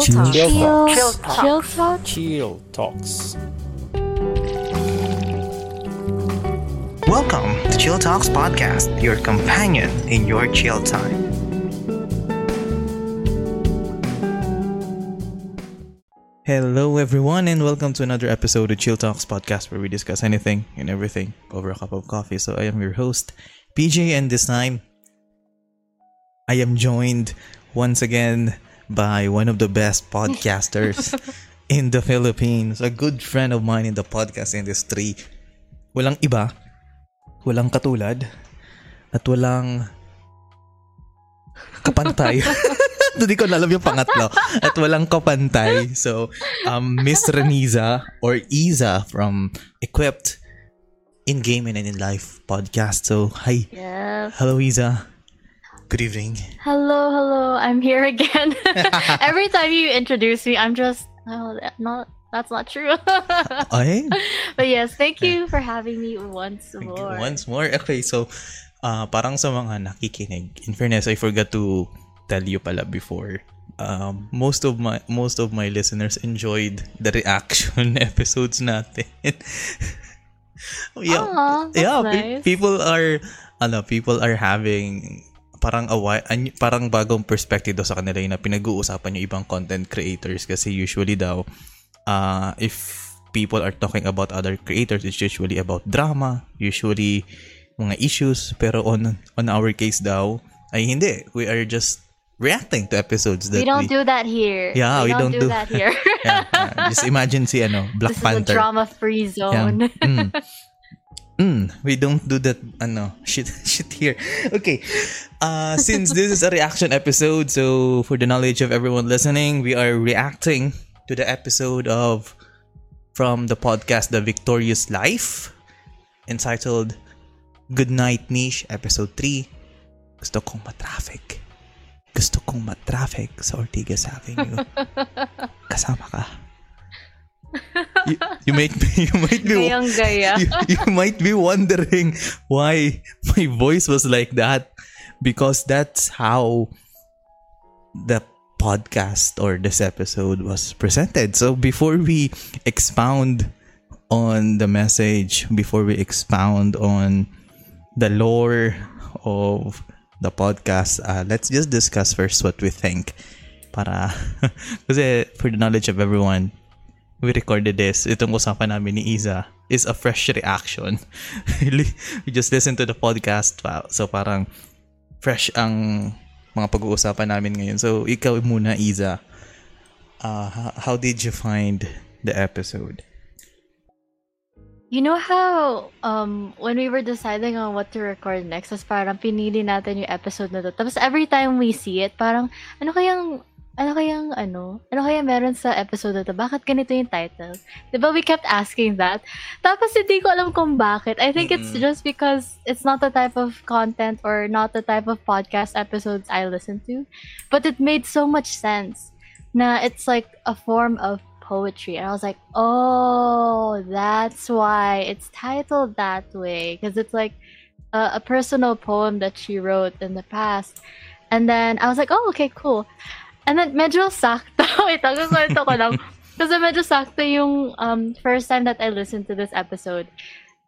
Chill Chill Talk. Talk. Chill Talk. Chill Talk. Chill Talks. Welcome to Chill Talks Podcast, your companion in your chill time. Hello, everyone, and welcome to another episode of Chill Talks Podcast, where we discuss anything and everything over a cup of coffee. So, I am your host, PJ, and this time I am joined once again by one of the best podcasters in the Philippines, a good friend of mine in the podcast industry. Walang iba, walang katulad, at walang kapantay. Hindi ko alam yung pangatlo. At walang kapantay. So, um, Miss Reniza or Iza from Equipped in Gaming and in Life podcast. So, hi. Yes. Hello, Iza. Good evening. Hello, hello. I'm here again. Every time you introduce me, I'm just oh, not that's not true. But yes, thank you for having me once more. once more. Okay, so, uh, parang sa mga nakikinig, in fairness, I forgot to tell you pala before. Um, most of my most of my listeners enjoyed the reaction episodes natin. yeah, Aw, that's yeah, nice. people are ano, people are having parang a wi- an- parang bagong perspective daw sa kanila yung na pinag-uusapan yung ibang content creators kasi usually daw uh, if people are talking about other creators it's usually about drama usually mga issues pero on on our case daw ay hindi we are just reacting to episodes that we don't do that here. Yeah, we we, don't, don't do, do- that here. yeah, yeah. just imagine si ano Black this Panther is a drama-free zone. Yeah. Mm. Mm, we don't do that ano shit shit here. Okay. Uh since this is a reaction episode, so for the knowledge of everyone listening, we are reacting to the episode of from the podcast The Victorious Life entitled Good Night Niche episode 3. Gusto kong matraffic. Gusto kong matraffic sa Ortigas Avenue. Kasama ka. You, you might be, you might be you, you might be wondering why my voice was like that because that's how the podcast or this episode was presented. So before we expound on the message, before we expound on the lore of the podcast, uh, let's just discuss first what we think. Para, kasi for the knowledge of everyone, we recorded this, itong usapan namin ni Iza is a fresh reaction. we just listened to the podcast. pa- So parang fresh ang mga pag-uusapan namin ngayon. So ikaw muna, Iza. Uh, how did you find the episode? You know how um when we were deciding on what to record next, tas parang pinili natin yung episode na to. Tapos every time we see it, parang ano kayang ano kayang ano? Ano kaya meron sa episode na to? Bakit ganito yung title? 'Di ba we kept asking that? Tapos hindi ko alam kung bakit. I think it's Mm-mm. just because it's not the type of content or not the type of podcast episodes I listen to. But it made so much sense. Na it's like a form of poetry and i was like oh that's why it's titled that way because it's like a, a personal poem that she wrote in the past and then i was like oh okay cool and then medyo sakto ito kukwento ko lang kasi medyo sakto yung um, first time that i listened to this episode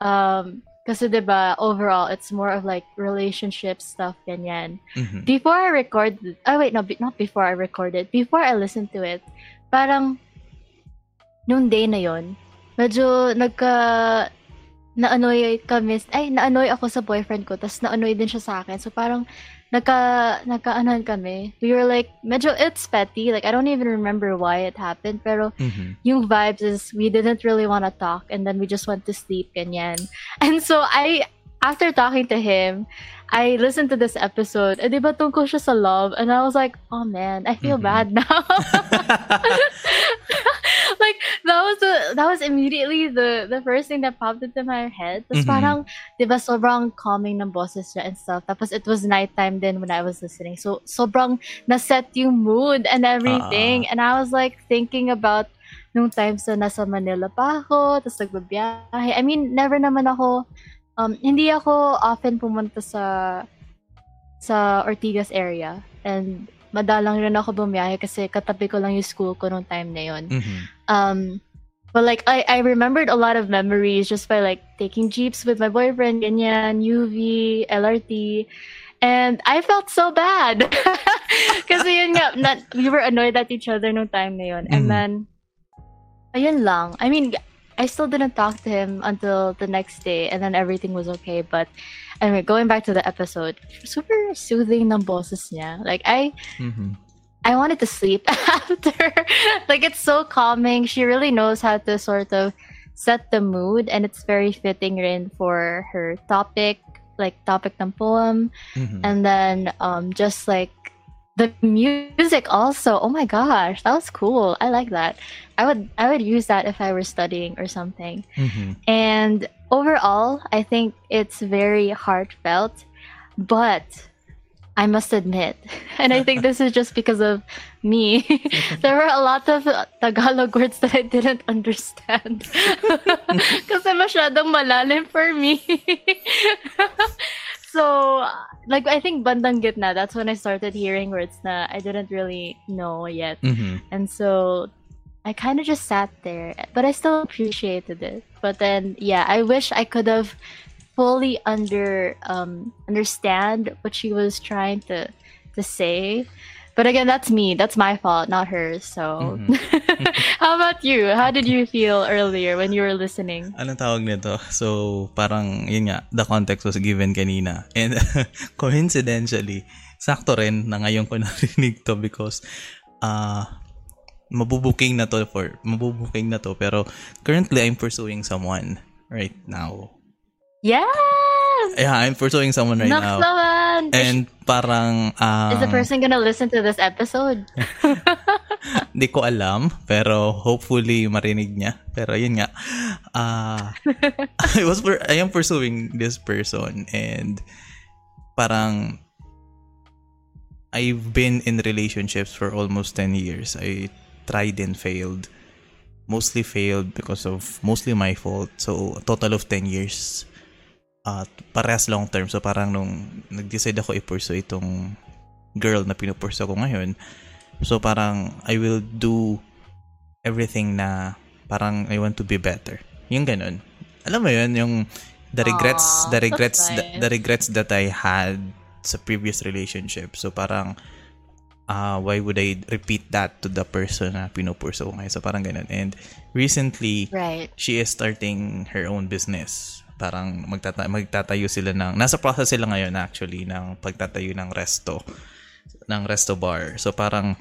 um kasi diba overall it's more of like relationship stuff ganyan Mhm. before I recorded, oh wait, no, not before I recorded, before I listened to it, parang, nung day na yon medyo nagka, na-annoy kami, ay, na-annoy ako sa boyfriend ko, tas na-annoy din siya sa akin. So parang, nagka, nagka-anuhan kami. We were like, medyo, it's petty, like, I don't even remember why it happened, pero Mhm. yung vibes is we didn't really want to talk and then we just went to sleep ganyan. And so I after talking to him, I listened to this episode. Eh, di ba tungkol siya sa love? And I was like, oh man, I feel Mhm. bad now. like that was the that was immediately the the first thing that popped into my head. Tapos Mhm. parang, di ba, sobrang calming ng boses niya and stuff. Tapos it was nighttime then when I was listening. So sobrang naset yung mood and everything. Ah. And I was like thinking about nung times na nasa Manila pa ako, tapos nagbabiyahe. I mean, never naman ako, um, hindi ako often pumunta sa sa Ortigas area. And madalang rin ako bumiyahe kasi katabi ko lang yung school ko nung time na yun. Mhm. Um, but like I, I remembered a lot of memories just by like taking jeeps with my boyfriend, ganyan, UV, LRT. And I felt so bad. Kasi yun nga, na, we were annoyed at each other no time na yun. And Mhm. then, ayun lang. I mean, I still didn't talk to him until the next day and then everything was okay. But anyway, going back to the episode, super soothing ng boses niya. Like, I, Mhm. I wanted to sleep after. like it's so calming. She really knows how to sort of set the mood and it's very fitting rin for her topic, like topic ng poem. Mhm. And then um just like the music also. Oh my gosh, that was cool. I like that. I would I would use that if I were studying or something. Mhm. And overall, I think it's very heartfelt, but I must admit, and I think this is just because of me, there were a lot of Tagalog words that I didn't understand. Kasi masyadong malalim for me. so, like, I think bandang gitna, that's when I started hearing words na I didn't really know yet. Mhm. And so I kind of just sat there, but I still appreciated it. But then, yeah, I wish I could have fully under um understand what she was trying to to say. But again, that's me. That's my fault, not hers. So, how about you? How did you feel earlier when you were listening? Anong tawag nito? So, parang, yun nga, the context was given kanina. And coincidentally, sakto rin na ngayon ko narinig to because uh, mabubuking na to for, mabubuking na to. Pero currently, I'm pursuing someone right now. Yes. Yeah, I'm pursuing someone right Naks now. naman. And parang, um, Is the person gonna listen to this episode? Hindi ko alam, pero hopefully marinig niya. Pero yun nga. ah I was for, I am pursuing this person and parang I've been in relationships for almost 10 years. I tried and failed. Mostly failed because of mostly my fault. So, a total of 10 years. At parehas long term. So, parang nung nag-decide ako i-pursue itong girl na pinupursu ko ngayon, So parang I will do everything na parang I want to be better. Yung ganun. Alam mo yun, yung the regrets, Aw, the regrets, the, the regrets that I had sa previous relationship. So parang uh, why would I repeat that to the person na pinupurso ko ngayon? So parang ganun. And recently, Right. she is starting her own business. Parang magtata- magtatayo sila ng, nasa process sila ngayon actually ng pagtatayo ng resto, ng resto bar. So parang,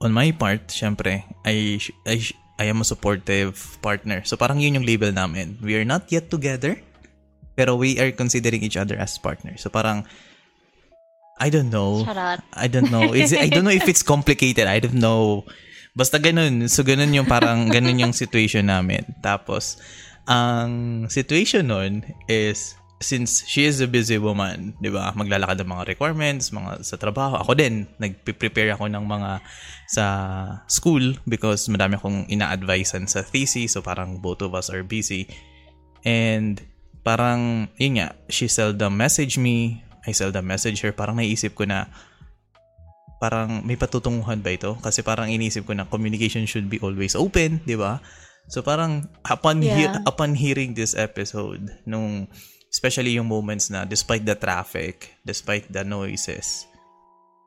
on my part, syempre, I, I, I am a supportive partner. So parang yun yung label namin. We are not yet together, pero we are considering each other as partners. So parang, I don't know. I don't know. Is it, I don't know if it's complicated. I don't know. Basta ganun. So ganun yung parang ganun yung situation namin. Tapos ang situation nun is since she is a busy woman, 'di ba? Maglalakad ng mga requirements, mga sa trabaho. Ako din, nagpe-prepare ako ng mga sa school because madami akong ina-advisean sa thesis. So parang both of us are busy. And parang, yun nga, she seldom message me. I seldom message her. Parang naisip ko na, parang may patutunguhan ba ito? Kasi parang inisip ko na communication should be always open, di ba? So parang upon he- Yeah. upon hearing this episode, nung especially yung moments na despite the traffic, despite the noises,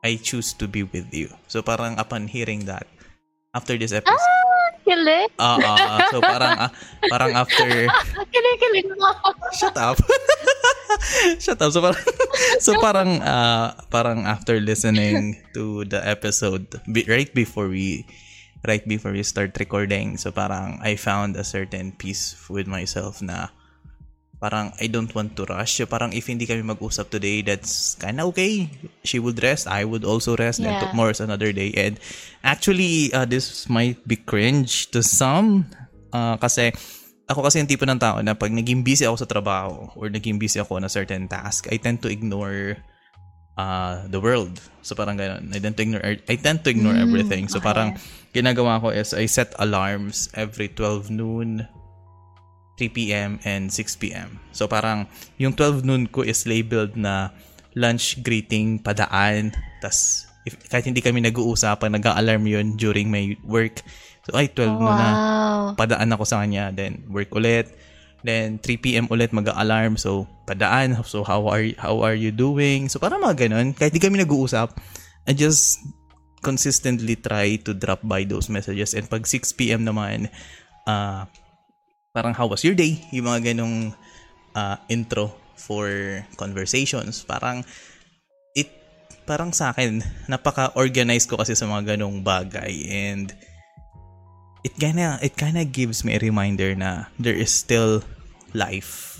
I choose to be with you. So parang upon hearing that, after this episode, Kilig. ah ah, so parang ah, parang after Kilig-kilig mo. Shut up. Shut up. So parang, so parang, uh, parang after listening to the episode, right before we, right before we start recording, so parang I found a certain peace with myself na parang I don't want to rush. So parang if hindi kami mag-usap today, that's kinda okay. She would rest. I would also rest. And Yeah. tomorrow's another day. And actually, uh, this might be cringe to some. Uh, kasi ako kasi yung tipo ng tao na pag naging busy ako sa trabaho or naging busy ako on a certain task, I tend to ignore uh, the world. So parang ganun. I tend to ignore, I tend to ignore Mm, everything. So okay. parang ginagawa ko is I set alarms every 12 noon, 3 p.m. and 6 p.m. So parang yung 12 noon ko is labeled na lunch greeting padaan. tas If, kahit hindi kami nag-uusapan, nag-alarm yun during my work. So, ay, 12 wow. muna. Padaan ako sa kanya. Then, work ulit. Then, 3 p.m. ulit mag-alarm. So, padaan. So, how are, how are you doing? So, para mga ganun. Kahit di kami nag-uusap, I just consistently try to drop by those messages. And pag 6 p.m. naman, uh, parang how was your day? Yung mga ganong uh, intro for conversations. Parang it parang sa akin napaka-organized ko kasi sa mga ganong bagay and it kinda it kinda gives me a reminder na there is still life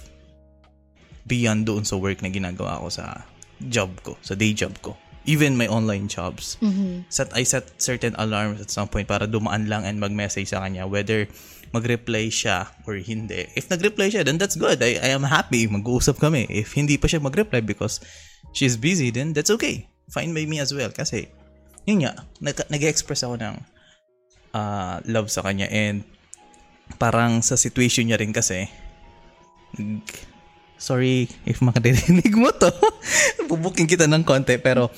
beyond doon sa work na ginagawa ko sa job ko, sa day job ko. Even my online jobs. Mm-hmm. Set, I set certain alarms at some point para dumaan lang and mag-message sa kanya whether mag-reply siya or hindi. If nag-reply siya, then that's good. I, I am happy. Mag-uusap kami. If hindi pa siya mag-reply because she's busy, then that's okay. Fine by me as well. Kasi, yun nga, nag- nag-express ako ng uh, love sa kanya and parang sa situation niya rin kasi, sorry if makarinig mo to. Bubuking kita ng konti pero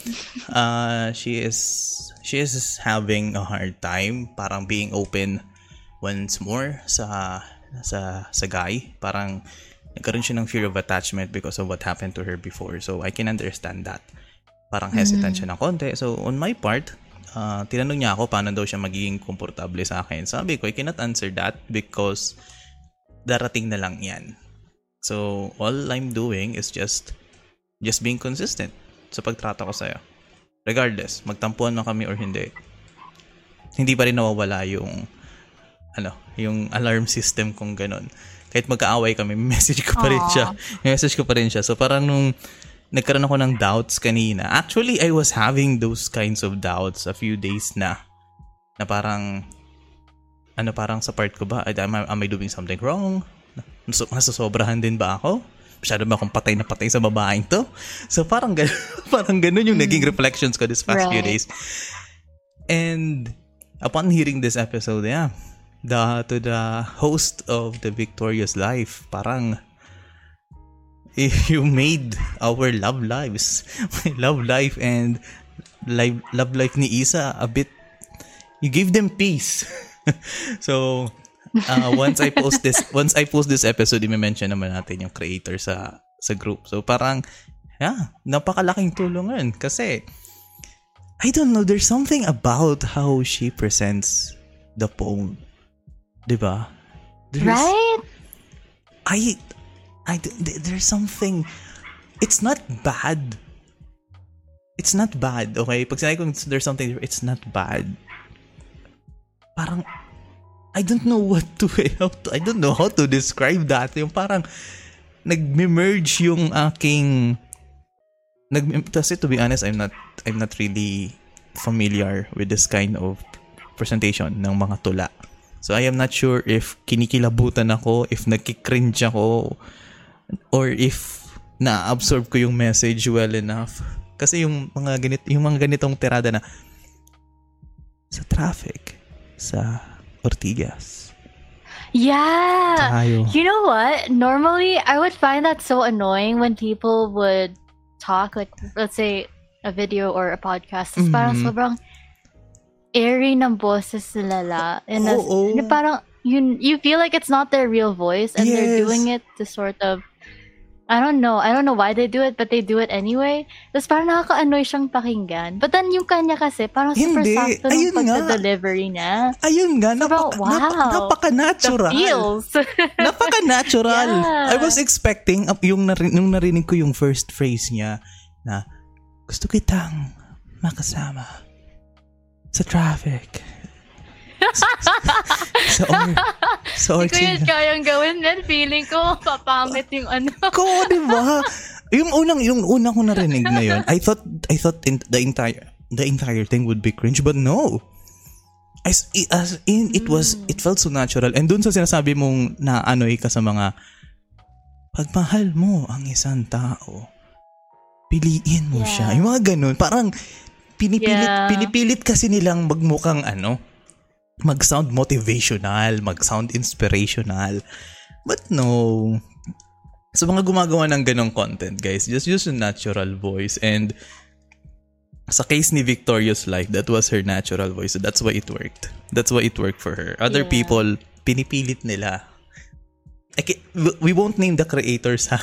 uh, she is she is having a hard time parang being open once more sa sa sa guy. Parang nagkaroon siya ng fear of attachment because of what happened to her before. So I can understand that. Parang hesitant siya ng konti. So on my part, uh, tinanong niya ako paano daw siya magiging komportable sa akin. Sabi ko, I cannot answer that because darating na lang yan. So, all I'm doing is just just being consistent sa pagtrato ko sa'yo. Regardless, magtampuan man kami or hindi, hindi pa rin nawawala yung ano, yung alarm system kung ganun. Kahit magkaaway kami, message ko pa rin siya. Message ko pa rin siya. So, parang nung nagkaroon ako ng doubts kanina, actually, I was having those kinds of doubts a few days na. Na parang, ano parang sa part ko ba, am I, am I doing something wrong? Nas- nasasobrahan din ba ako? Masyado ba akong patay na patay sa babaeng to? So parang ganun, parang ganun yung naging reflections ko this past few Right. days. And upon hearing this episode, yeah, the to the host of the Victorious Life, parang you made our love lives, my love life and life, love life ni Isa a bit, you gave them peace. so, uh, once I post this, once I post this episode, i-mention naman natin yung creator sa sa group. So, parang, yeah, napakalaking tulungan kasi, I don't know, there's something about how she presents the poem. Diba? There's, Right? I, I, th- there's something, it's not bad. It's not bad, okay? Pag sinabi kong there's something, it's not bad. Parang, I don't know what to, how to, I don't know how to describe that. Yung parang, nag-merge yung aking, nag, kasi to be honest, I'm not, I'm not really familiar with this kind of presentation ng mga tula. So I am not sure if kinikilabutan ako, if nagkikringe ako, or if na-absorb ko yung message well enough. Kasi yung mga ganit yung mga ganitong tirada na sa traffic, sa Ortigas. Yeah. Tayo. You know what? Normally, I would find that so annoying when people would talk, like, let's say, a video or a podcast. Tapos parang Mhm. sobrang airy ng boses nila la. And as- Oo. na parang, you, you feel like it's not their real voice and they're doing it to sort of, I don't know. I don't know why they do it, but they do it anyway. Tapos parang nakaka-annoy siyang pakinggan. But then yung kanya kasi, parang super Hindi. sakto ng Ayun nga. pagda-delivery niya. Ayun nga, Sobrang, napaka, wow. napaka, The napaka-natural. feels. Napaka-natural. Yeah. I was expecting, uh, yung, nari- nung narinig ko yung first phrase niya, na, gusto kitang makasama sa traffic. Sa, or, sa Hindi ko yun kayang gawin, man. Feeling ko, papangit yung ano. ko, di ba? Yung unang yung unang ko narinig na yun, I thought I thought in, the entire the entire thing would be cringe, but no. As, as in, it was it felt so natural. And dun sa sinasabi mong naanoy ka sa mga pagmahal mo ang isang tao, piliin mo Yeah. siya. Yung mga ganun, parang pinipilit Yeah. pinipilit kasi nilang magmukhang ano, mag-sound motivational, mag-sound inspirational. But no. Sa mga gumagawa ng ganong content, guys, just use a natural voice and sa case ni Victorious Life, that was her natural voice. So that's why it worked. That's why it worked for her. Other Yeah. people, pinipilit nila. Okay, we won't name the creators ha.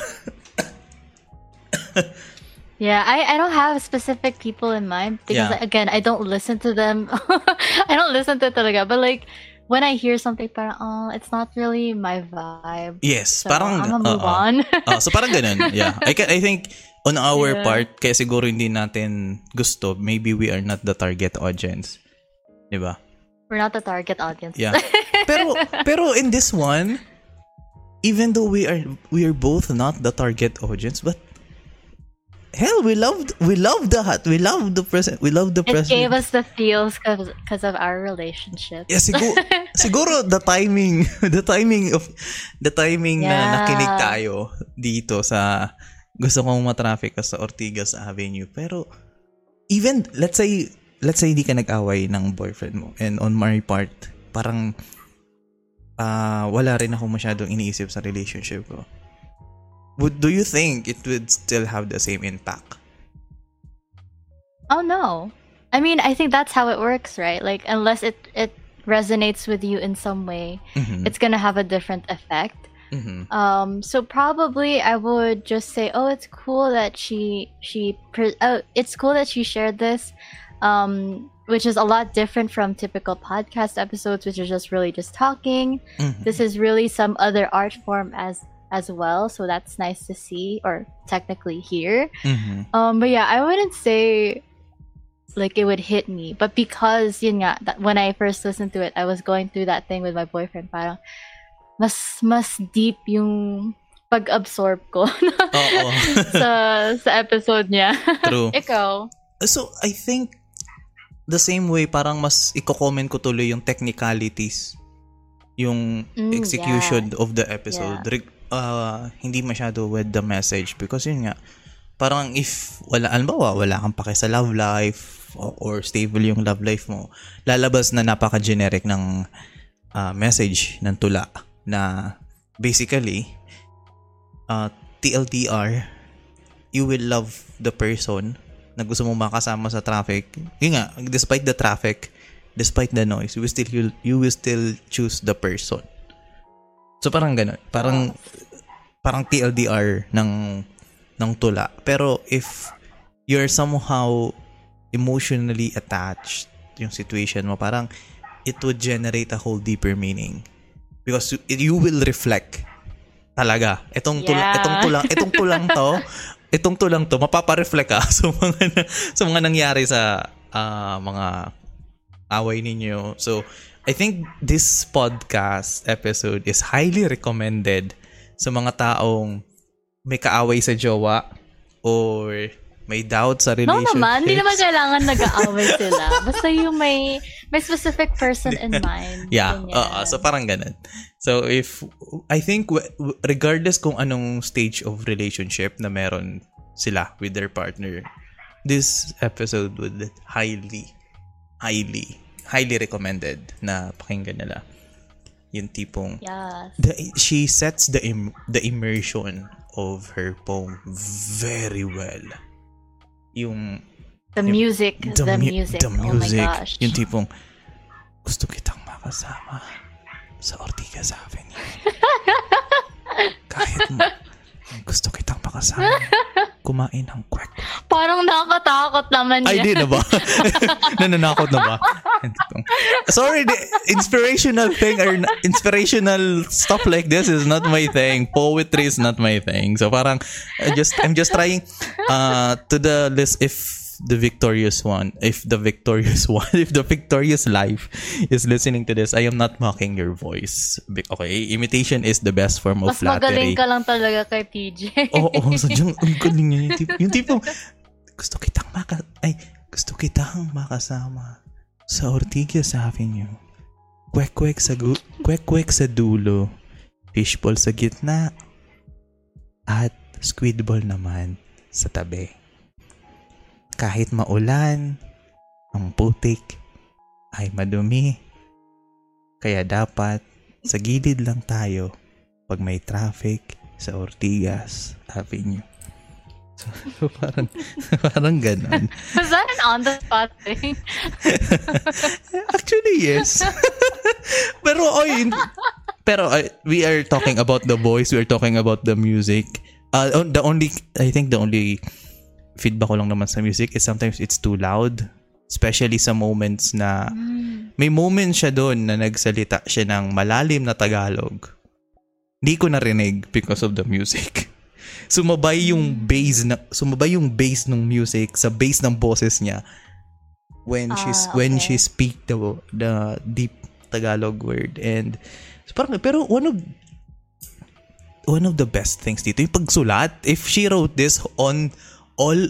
Yeah, I, I don't have specific people in mind because Yeah. again, I don't listen to them. I don't listen to talaga. But like when I hear something parang oh, it's not really my vibe. Yes, So parang I'm gonna move oo. on. Ah, so parang ganun. Yeah. I ca- I think on our Yeah. part kaya siguro hindi natin gusto, maybe we are not the target audience. 'Di ba? We're not the target audience. Yeah. pero pero in this one, even though we are we are both not the target audience, but hell, we loved we loved the hot, we loved the present, we loved the It present. gave us the feels because of our relationship. Yeah, siguro, siguro the timing, the timing of, the timing na Yeah. nakinig tayo dito sa, gusto kong matraffic sa Ortigas Avenue. Pero, even, let's say, let's say hindi ka nag-away ng boyfriend mo. And on my part, parang, ah wala rin ako masyadong iniisip sa relationship ko. Would, do you think it would still have the same impact? Oh no. I mean, I think that's how it works, right? Like unless it it resonates with you in some way, Mhm. it's gonna have a different effect. Mhm. Um, so probably I would just say, oh, it's cool that she she pre- oh, it's cool that she shared this, um, which is a lot different from typical podcast episodes, which are just really just talking. Mhm. This is really some other art form as as well, so that's nice to see or technically hear. Mhm. Um, but yeah, I wouldn't say like it would hit me, but because yun nga, that when I first listened to it, I was going through that thing with my boyfriend. Parang mas mas deep yung pag-absorb ko sa sa episode niya. True. Ikaw. So, I think the same way, parang mas i-comment ko tuloy yung technicalities, yung Mm, execution of the episode. Yeah. Uh, hindi masyado with the message because yun nga, parang if wala, alambawa, wala kang pake sa love life o- or stable yung love life mo, lalabas na napaka-generic ng uh, message ng tula na basically, uh, TLDR, you will love the person na gusto mo makasama sa traffic. Yun nga, despite the traffic, despite the noise, you will still you, you will still choose the person. So parang ganun. Parang parang TLDR ng ng tula. Pero if you're somehow emotionally attached yung situation mo, parang it would generate a whole deeper meaning. Because you, you will reflect talaga. Itong tula, Yeah. itong tulang, itong tulang to, itong tulang to, mapapa-reflect ka sa mga sa mga nangyari sa ah, mga away ninyo. So, I think this podcast episode is highly recommended sa mga taong may kaaway sa jowa or may doubt sa No relationship. naman, hindi naman kailangan nag-aaway sila. Basta yung may may specific person in mind. Yeah, oo, so parang ganun. So if I think regardless kung anong stage of relationship na meron sila with their partner, this episode would highly highly highly recommended na pakinggan nila. Yung tipong Yes. the, she sets the im- the immersion of her poem very well. Yung The music, the, mu- music. the Oh my music. gosh. Yung tipong, gusto kitang makasama sa Ortigas Avenue. Kahit mo, gusto kitang makasama kumain ng kwek. Parang nakakatakot naman Ay, yan. di na ba? Nananakot na ba? Sorry, the inspirational thing or na- inspirational stuff like this is not my thing. Poetry is not my thing. So parang I just I'm just trying uh to the list if the victorious one, if the victorious one, if the victorious life is listening to this, I am not mocking your voice. Okay, imitation is the best form of Mas magaling flattery. ka lang talaga kay TJ. Oo, oh, sadyang ang galing niya. Yung, tip, yung tipong, gusto kitang maka, ay, gusto kitang makasama sa Ortigas Avenue. Kwek-kwek sa, gu, kwek-kwek sa dulo. Fishball sa gitna. At squidball naman sa tabi. Kahit maulan, ang putik ay madumi. Kaya dapat sa gilid lang tayo pag may traffic sa Ortigas Avenue. So, parang, parang ganon. Was that an on the spot thing? Actually, yes. pero, oy, pero uh, we are talking about the voice, we are talking about the music. Uh, the only, I think the only feedback ko lang naman sa music is sometimes it's too loud. Especially sa moments na, may moment siya doon na nagsalita siya ng malalim na Tagalog. Hindi ko narinig because of the music. Sumabay yung bass na sumabay yung bass ng music sa bass ng boses niya when she's Ah, when okay. she speak the the deep Tagalog word and so parang pero one of one of the best things dito yung pagsulat if she wrote this on all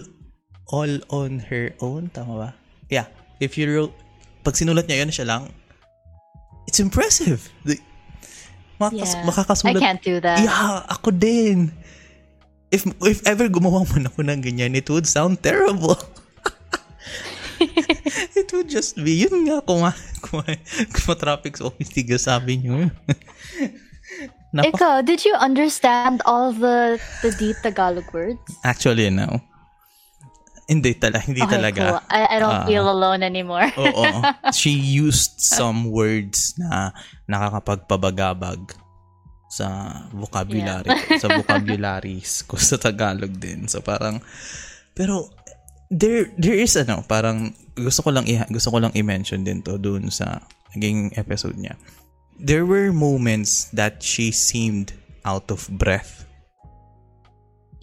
all on her own tama ba yeah if you wrote pag sinulat niya yun siya lang it's impressive the, makas, Yeah. makakasulat I can't do that. Yeah, ako din. If if ever gumawa man ako ng ganyan, it would sound terrible. it would just be, yun nga, kung, kung, kung ma-traffic sa office, tiga sabi nyo. Napa- Ikaw, did you understand all the the deep Tagalog words? Actually, no. Hindi, tala, hindi Okay, talaga. cool. I, I don't Ah. feel alone anymore. Oo. She used some words na nakakapagpabagabag sa vocabulary, sa vocabularies ko sa Tagalog din. So parang pero there there is ano, parang gusto ko lang i- gusto ko lang i-mention din to doon sa naging episode niya. There were moments that she seemed out of breath.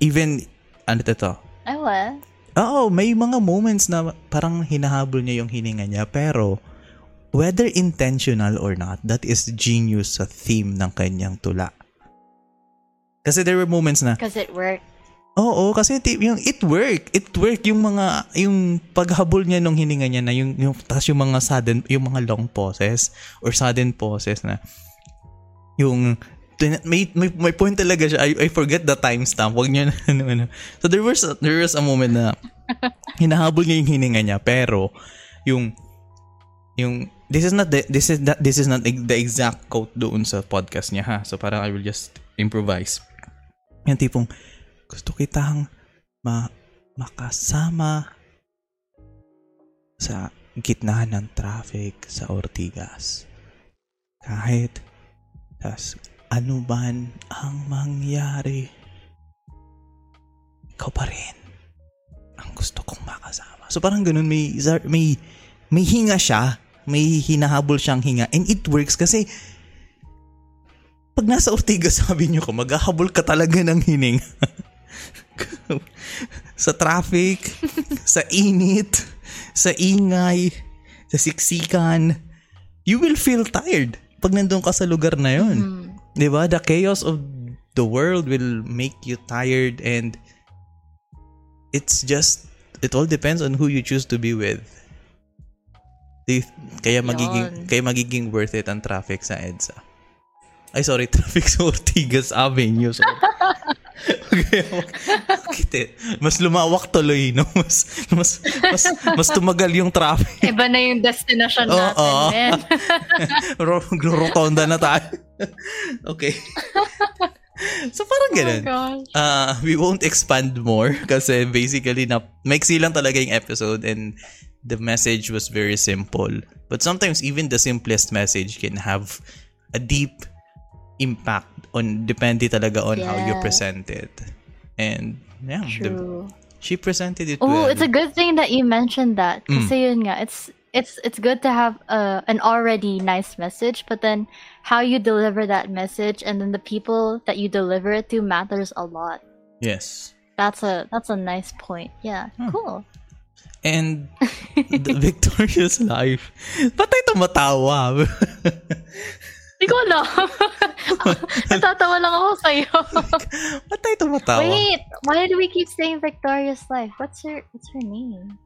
Even ano to to? I was. Oo, may mga moments na parang hinahabol niya yung hininga niya pero whether intentional or not, that is genius sa theme ng kanyang tula. Kasi there were moments na, Because it worked. oo, kasi yung it work, it work yung mga, yung paghabol niya nung hininga niya na yung, yung tas yung mga sudden, yung mga long pauses or sudden pauses na yung may, may, may point talaga siya. I, I forget the timestamp. Wag niyo na, ano, ano. So there was, there was a moment na hinahabol niya yung hininga niya pero yung yung this is not the, this is not this is not the exact quote doon sa podcast niya ha. So parang I will just improvise. Yung tipong gusto kitang ma makasama sa gitna ng traffic sa Ortigas. Kahit tas ano man ang mangyari, ikaw pa rin ang gusto kong makasama. So parang ganun, may, may, may hinga siya, may hinahabol siyang hinga, and it works kasi pag nasa Ortigas, sabi niyo ko, maghahabol ka talaga ng hininga. sa traffic, sa init, sa ingay, sa siksikan, you will feel tired pag nandun ka sa lugar na yun. Mm. 'Di ba? The chaos of the world will make you tired and it's just it all depends on who you choose to be with. Di- Kaya magiging Yun. kaya magiging worth it ang traffic sa EDSA. Ay sorry, traffic sa Ortigas Avenue. So, bakit eh? Mas lumawak tuloy, no? Mas, mas, mas, mas tumagal yung traffic. Iba na yung destination Oo. natin, man. Ro- Rotonda na tayo. okay. so parang ganun. Oh. Uh, we won't expand more kasi basically na maiksi lang talaga yung episode and the message was very simple. But sometimes even the simplest message can have a deep impact on depende talaga on how you present it. And yeah, the- she presented it Oh, well. it's a good thing that you mentioned that. Mm. Kasi yun nga, it's it's it's good to have uh, an already nice message, but then how you deliver that message and then the people that you deliver it to matters a lot. yes. That's a that's a nice point. Yeah, Hmm. cool. And the victorious life. Patay tumatawa. Hindi ko alam. Natatawa lang ako sa'yo. Patay tumatawa. Wait, why do we keep saying Victorious Life? What's her what's her name?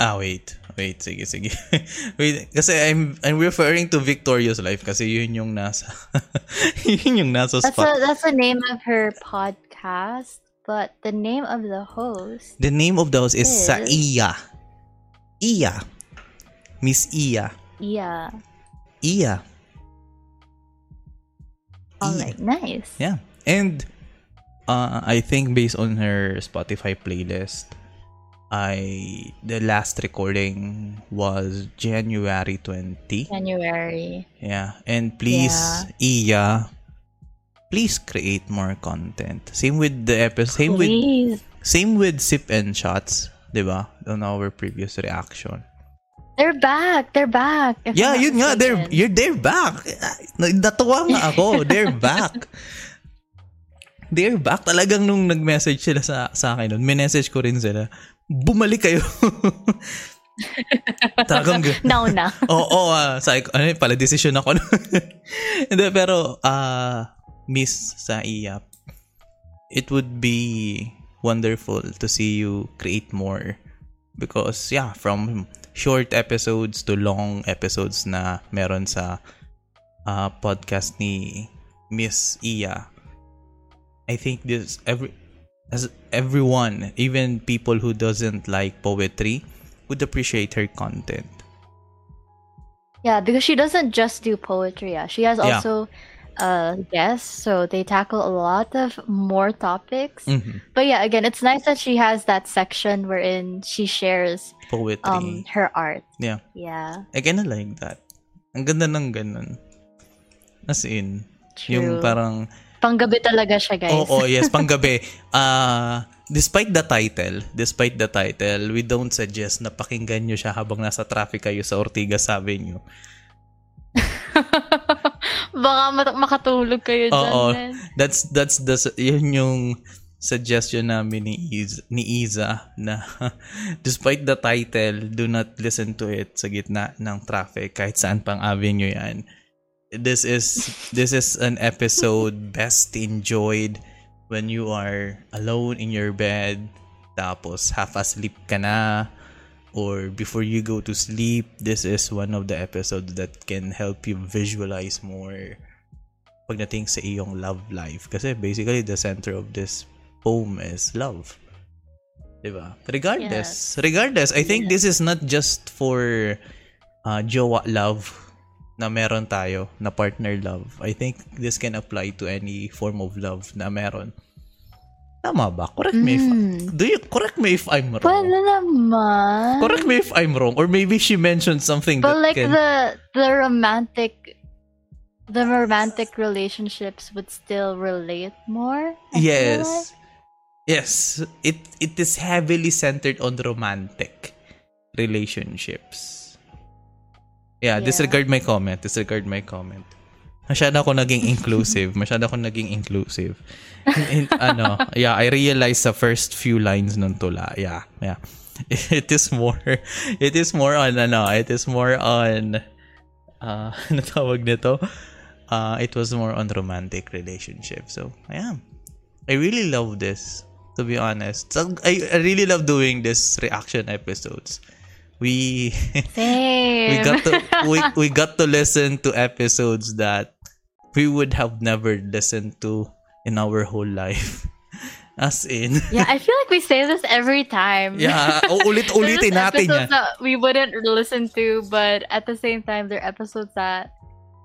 Ah, wait. Wait, sige, sige. wait, kasi I'm I'm referring to Victorious Life kasi yun yung nasa yun yung nasa That's a, that's the name of her podcast, but the name of the host. The name of the house is Is- Saiya. Iya. Miss Iya. Yeah. Iya. All right, nice. Yeah. And uh, I think based on her Spotify playlist, I the last recording was January 20. January. Yeah. And please, Iya, please create more content. Same with the episode. Same with Please. same with sip and shots, 'di ba? On our previous reaction. They're back. They're back. if Yeah, yun nga, they're mistaken. you're they're back. Natuwa nga ako, they're back. They're back. Talagang nung nag-message sila sa sa akin nun, message ko rin sila. Bumalik kayo. Talagang g- Now na. Oo, oh, sabi ko, ano yun, pala decision ako. Hindi, pero, ah, miss sa IAP, it would be wonderful to see you create more. Because, yeah, from short episodes to long episodes na meron sa ah, podcast ni Miss Iya, I think this, every, as everyone, even people who doesn't like poetry, would appreciate her content. Yeah, because she doesn't just do poetry. Yeah, she has Yeah. Uh guests, so they tackle a lot of more topics. Mhm. But yeah, again, it's nice that she has that section wherein she shares Poetry. um her art. yeah. Yeah, Again, I like that. Ang ganda ng ganun. As in, true. yung parang, Panggabi talaga siya, guys. oo, yes, panggabi. Ah, despite the title, despite the title, we don't suggest na pakinggan nyo siya habang nasa traffic kayo sa Ortigas Avenue. Baka mat- makatulog kayo dyan. Oo. That's, that's, the, yun yung suggestion namin ni Iz, ni Iza na despite the title, do not listen to it sa gitna ng traffic kahit saan pang avenue yan. This is this is an episode best enjoyed when you are alone in your bed tapos half asleep ka na or before you go to sleep this is one of the episodes that can help you visualize more pagdating sa iyong love life. Kasi basically, the center of this poem is love. Diba? Regardless, regardless, I think this is not just for uh, jowa love na meron tayo, na partner love. I think this can apply to any form of love na meron. Tama ba? Correct me if, Mm. do you, correct me if I'm wrong. Wala naman. Correct me if I'm wrong. Or maybe she mentioned something But that like can... the the romantic the romantic relationships would still relate more. I feel like. Yes. Yes. It it is heavily centered on the romantic relationships. Yeah, Yeah. disregard my comment. Disregard my comment. Masyado ako naging inclusive. Masyado ako naging inclusive. In, in- ano, yeah, I realized sa first few lines nun tula. Yeah, yeah. It is more, it is more on, ano, it is more on, uh, ano tawag nito? Uh, it was more on romantic relationship. So, yeah. I really love this, to be honest. I, I really love doing this reaction episodes. We we got to we, we got to listen to episodes that we would have never listened to in our whole life. As in, yeah, I feel like we say this every time. yeah, ulit-ulitin natin yan. that we wouldn't listen to, but at the same time, they're episodes that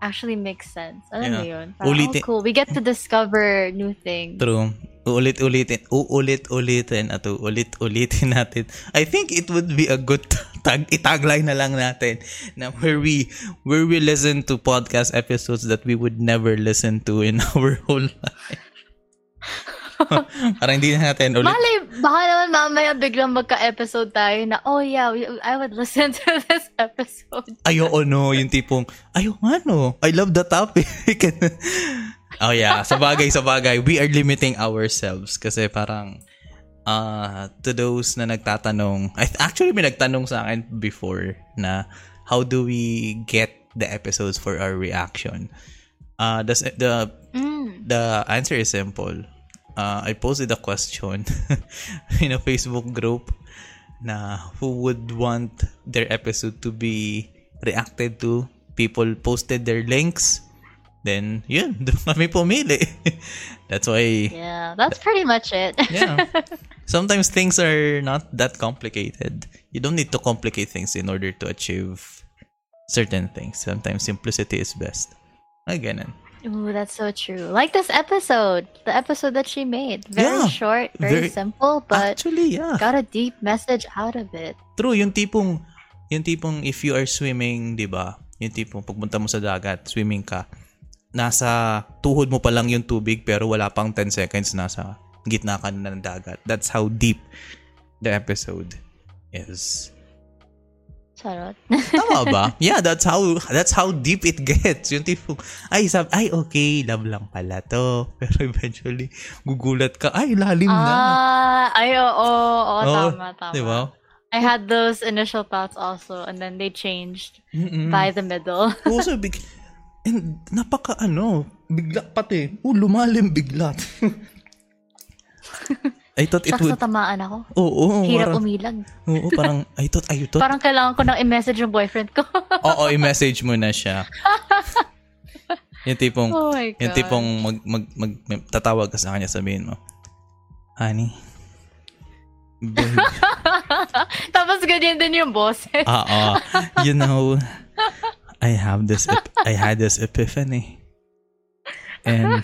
actually make sense. Alam mo Yeah. yun? Parang, Ulitin- oh, cool. We get to discover new things. True. Uulit-ulitin, uulit-ulitin at uulit-ulitin natin. I think it would be a good tag itagline na lang natin na where we where we listen to podcast episodes that we would never listen to in our whole life. Parang hindi na natin ulit. Malay, baka naman mamaya biglang magka-episode tayo na, oh yeah, we, I would listen to this episode. Ayo o no, yung tipong, ayo ano, I love the topic. oh yeah, sa bagay, sa bagay, we are limiting ourselves kasi parang uh, to those na nagtatanong, I, actually may nagtanong sa akin before na how do we get the episodes for our reaction? Uh, the, the, Mm. the answer is simple. Uh, I posted a question in a Facebook group na who would want their episode to be reacted to. People posted their links. Then, yun, doon kami pumili. That's why, Yeah, that's pretty much it. yeah. Sometimes things are not that complicated. You don't need to complicate things in order to achieve certain things. Sometimes simplicity is best. Ay, ganun. Ooh, that's so true. Like this episode, the episode that she made. Very Yeah, short, very, very- simple, but Actually, yeah. got a deep message out of it. True, yung tipong, yung tipong if you are swimming, di ba? Yung tipong pagpunta mo sa dagat, swimming ka, nasa tuhod mo pa lang yung tubig pero wala pang 10 seconds nasa gitna ka na ng dagat. That's how deep the episode is. Charot. Tama ba? Yeah, that's how that's how deep it gets. Yung tipong, ay, sab ay, okay, love lang pala to. Pero eventually, gugulat ka, ay, lalim na. Ah, ay, oo, oo, Oo, tama, tama. Di ba? I had those initial thoughts also, and then they changed Mm-mm. by the middle. Also, big, and napaka ano, bigla pati. Oh, lumalim bigla. I thought it Shucks, would, natamaan ako. oo, Hirap parang, umilag. oo, parang, I thought, I thought, Parang kailangan ko nang i-message yung boyfriend ko. oo, i-message mo na siya. yung tipong, oh my God. yung tipong mag, mag, mag, may- tatawag ka sa kanya, sabihin mo, honey, babe, Tapos ganyan din yung boses. Oo. you know, I have this, ep- I had this epiphany. And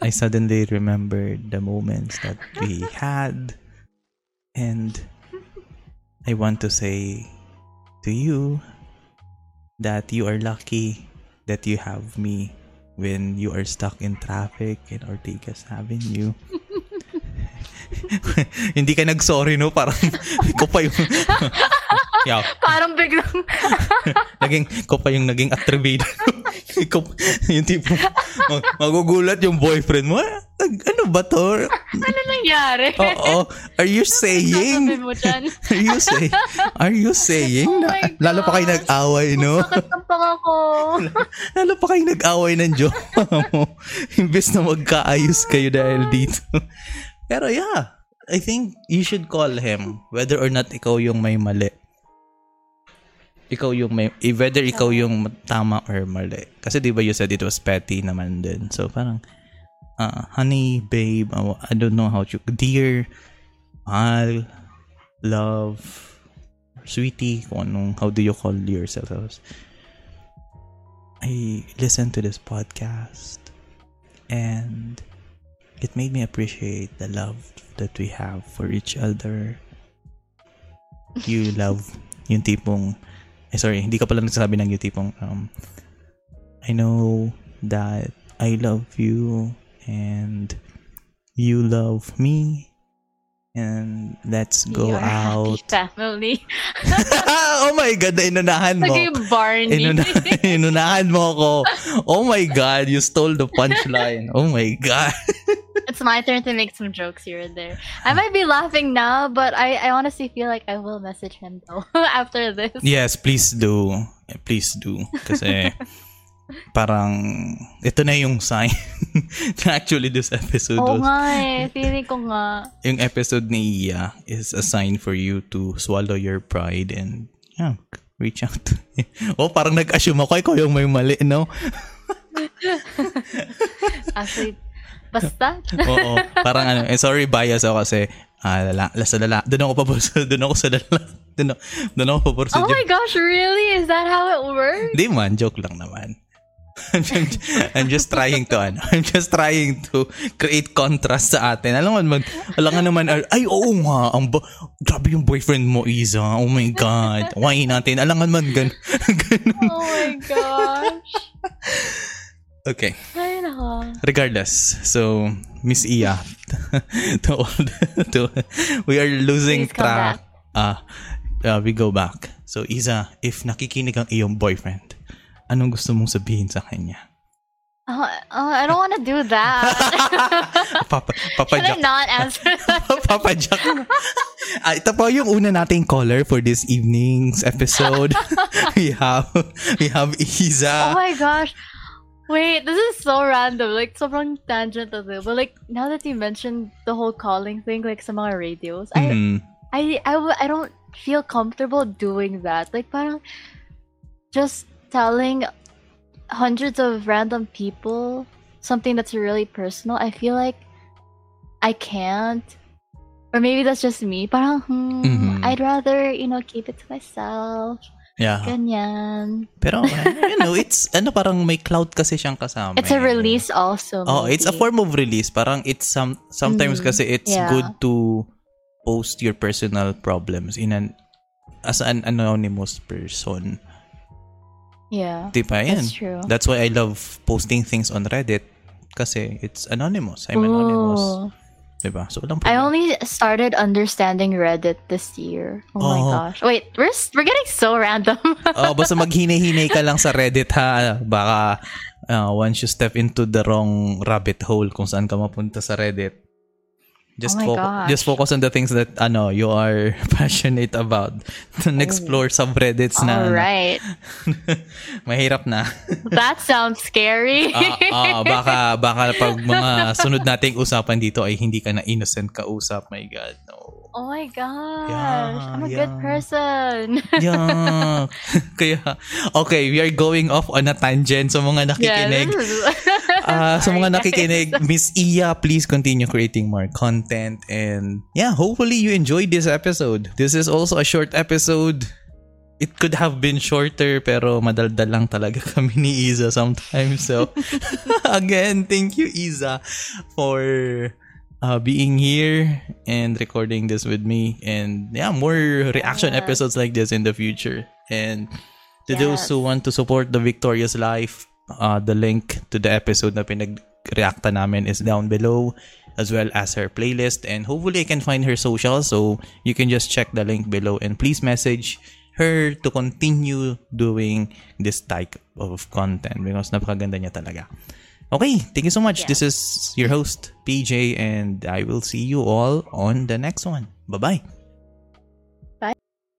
I suddenly remembered the moments that we had. And I want to say to you that you are lucky that you have me when you are stuck in traffic in Ortigas Avenue. Hindi ka nag-sorry, no? Parang ko pa yung... yeah, Parang biglang, naging ko pa yung naging attribute. Ikaw, yung tipo, mag- magugulat yung boyfriend mo. "Ah, Ano ba to? ano nangyari? Oo. Are you Sasabi saying? Are you saying? Are you saying? Oh na, lalo pa kayo nag-away, no? Sakit ng panga ko. Lalo pa kayo nag-away ng jowa mo. Imbes na magkaayos kayo dahil dito. Pero yeah, I think you should call him whether or not ikaw yung may mali. Ikaw yung may, eh, whether ikaw yung tama or mali. Kasi di ba you said it was petty naman din. So parang, ah, honey, babe, oh, I don't know how to, dear, mahal, love, sweetie, kung anong, how do you call yourself? I listened to this podcast and it made me appreciate the love that we have for each other. You love yung tipong eh, sorry, hindi ka pala nagsasabi ng yung tipong um, I know that I love you and you love me and let's go You're out. Family. oh my god, inunahan mo. Naging Barney. Inuna, inunahan mo ako. Oh my God, you stole the punchline. Oh my God. it's my turn to make some jokes here and there. I might be laughing now, but I, I honestly feel like I will message him though after this. Yes, please do. Please do. Kasi parang ito na yung sign na actually this episode was, nga eh. Feeling ko nga. yung episode ni Iya is a sign for you to swallow your pride and yeah, reach out Oh, parang nag-assume ako ikaw yung may mali, no? Actually, basta. Oo. Parang ano, eh, sorry bias ako kasi ah, lala, sa lala, doon ako paborso, doon ako sa lala, doon, ako- doon ako paborso. oh my gosh, really? Is that how it works? Di man, joke lang naman. I'm just, I'm just trying to ano, I'm just trying to create contrast sa atin. Alam mo naman, alam nga naman, ay oo nga, ang ba, grabe yung boyfriend mo, Isa. Oh my God. Why natin? Alam nga naman, gan, ganun. Oh my gosh. Okay. Ay, nako. Regardless, so, Miss Iya, to all, to, we are losing Please track. Ah, uh, we go back. So, Isa, if nakikinig ang iyong boyfriend, anong gusto mong sabihin sa kanya? Oh, oh, I don't want to do that. Papa, Can I papadyak. not answer that? papadyak. Ah, ito po yung una nating caller for this evening's episode. we have, we have Oh Isa. my gosh. Wait, this is so random. Like, sobrang tangent of it. But like, now that you mentioned the whole calling thing, like sa mga radios, I, Mhm. I, I, w- I don't feel comfortable doing that. Like, parang just telling hundreds of random people something that's really personal. I feel like I can't. Or maybe that's just me. Parang, hmm, Mhm. I'd rather, you know, keep it to myself. Yeah. Ganyan. Pero, you know, it's, ano, parang may cloud kasi siyang kasama. It's a release also. Oh, it's a maybe. form of release. Parang it's some, sometimes Mm, kasi it's yeah. good to post your personal problems in an, as an anonymous person. Yeah. Diba? Yan. That's true. That's why I love posting things on Reddit kasi it's anonymous. I'm anonymous. Diba? So, walang I problema. only started understanding Reddit this year. Oh, my Oh. gosh. Wait, we're we're getting so random. oh, basta maghinay-hinay ka lang sa Reddit ha. Baka uh, once you step into the wrong rabbit hole kung saan ka mapunta sa Reddit. Just Oh focus just focus on the things that ano you are passionate about. Don't explore subreddits na All ano, right. mahirap na. That sounds scary. Ah, ah, baka baka pag mga sunod nating usapan dito ay hindi ka na innocent kausap. My god. No. Oh my gosh. Yeah, I'm a yeah. good person. Yeah. Kaya okay, we are going off on a tangent sa mga yeah, nakikinig. is- Ah, sa Sorry, mga nakikinig, Miss Iya, please continue creating more content. And yeah, hopefully you enjoyed this episode. This is also a short episode. It could have been shorter, pero madaldal lang talaga kami ni Iza sometimes. So, again, thank you, Iza, for uh, being here and recording this with me. And yeah, more reaction Yes. episodes like this in the future. And to those Yes. who want to support the Victorious Life, uh, the link to the episode na pinag-reacta namin is down below as well as her playlist and hopefully I can find her social so you can just check the link below and please message her to continue doing this type of content because napakaganda niya talaga. Okay, thank you so much. This is your host, PJ, and I will see you all on the next one. Bye-bye.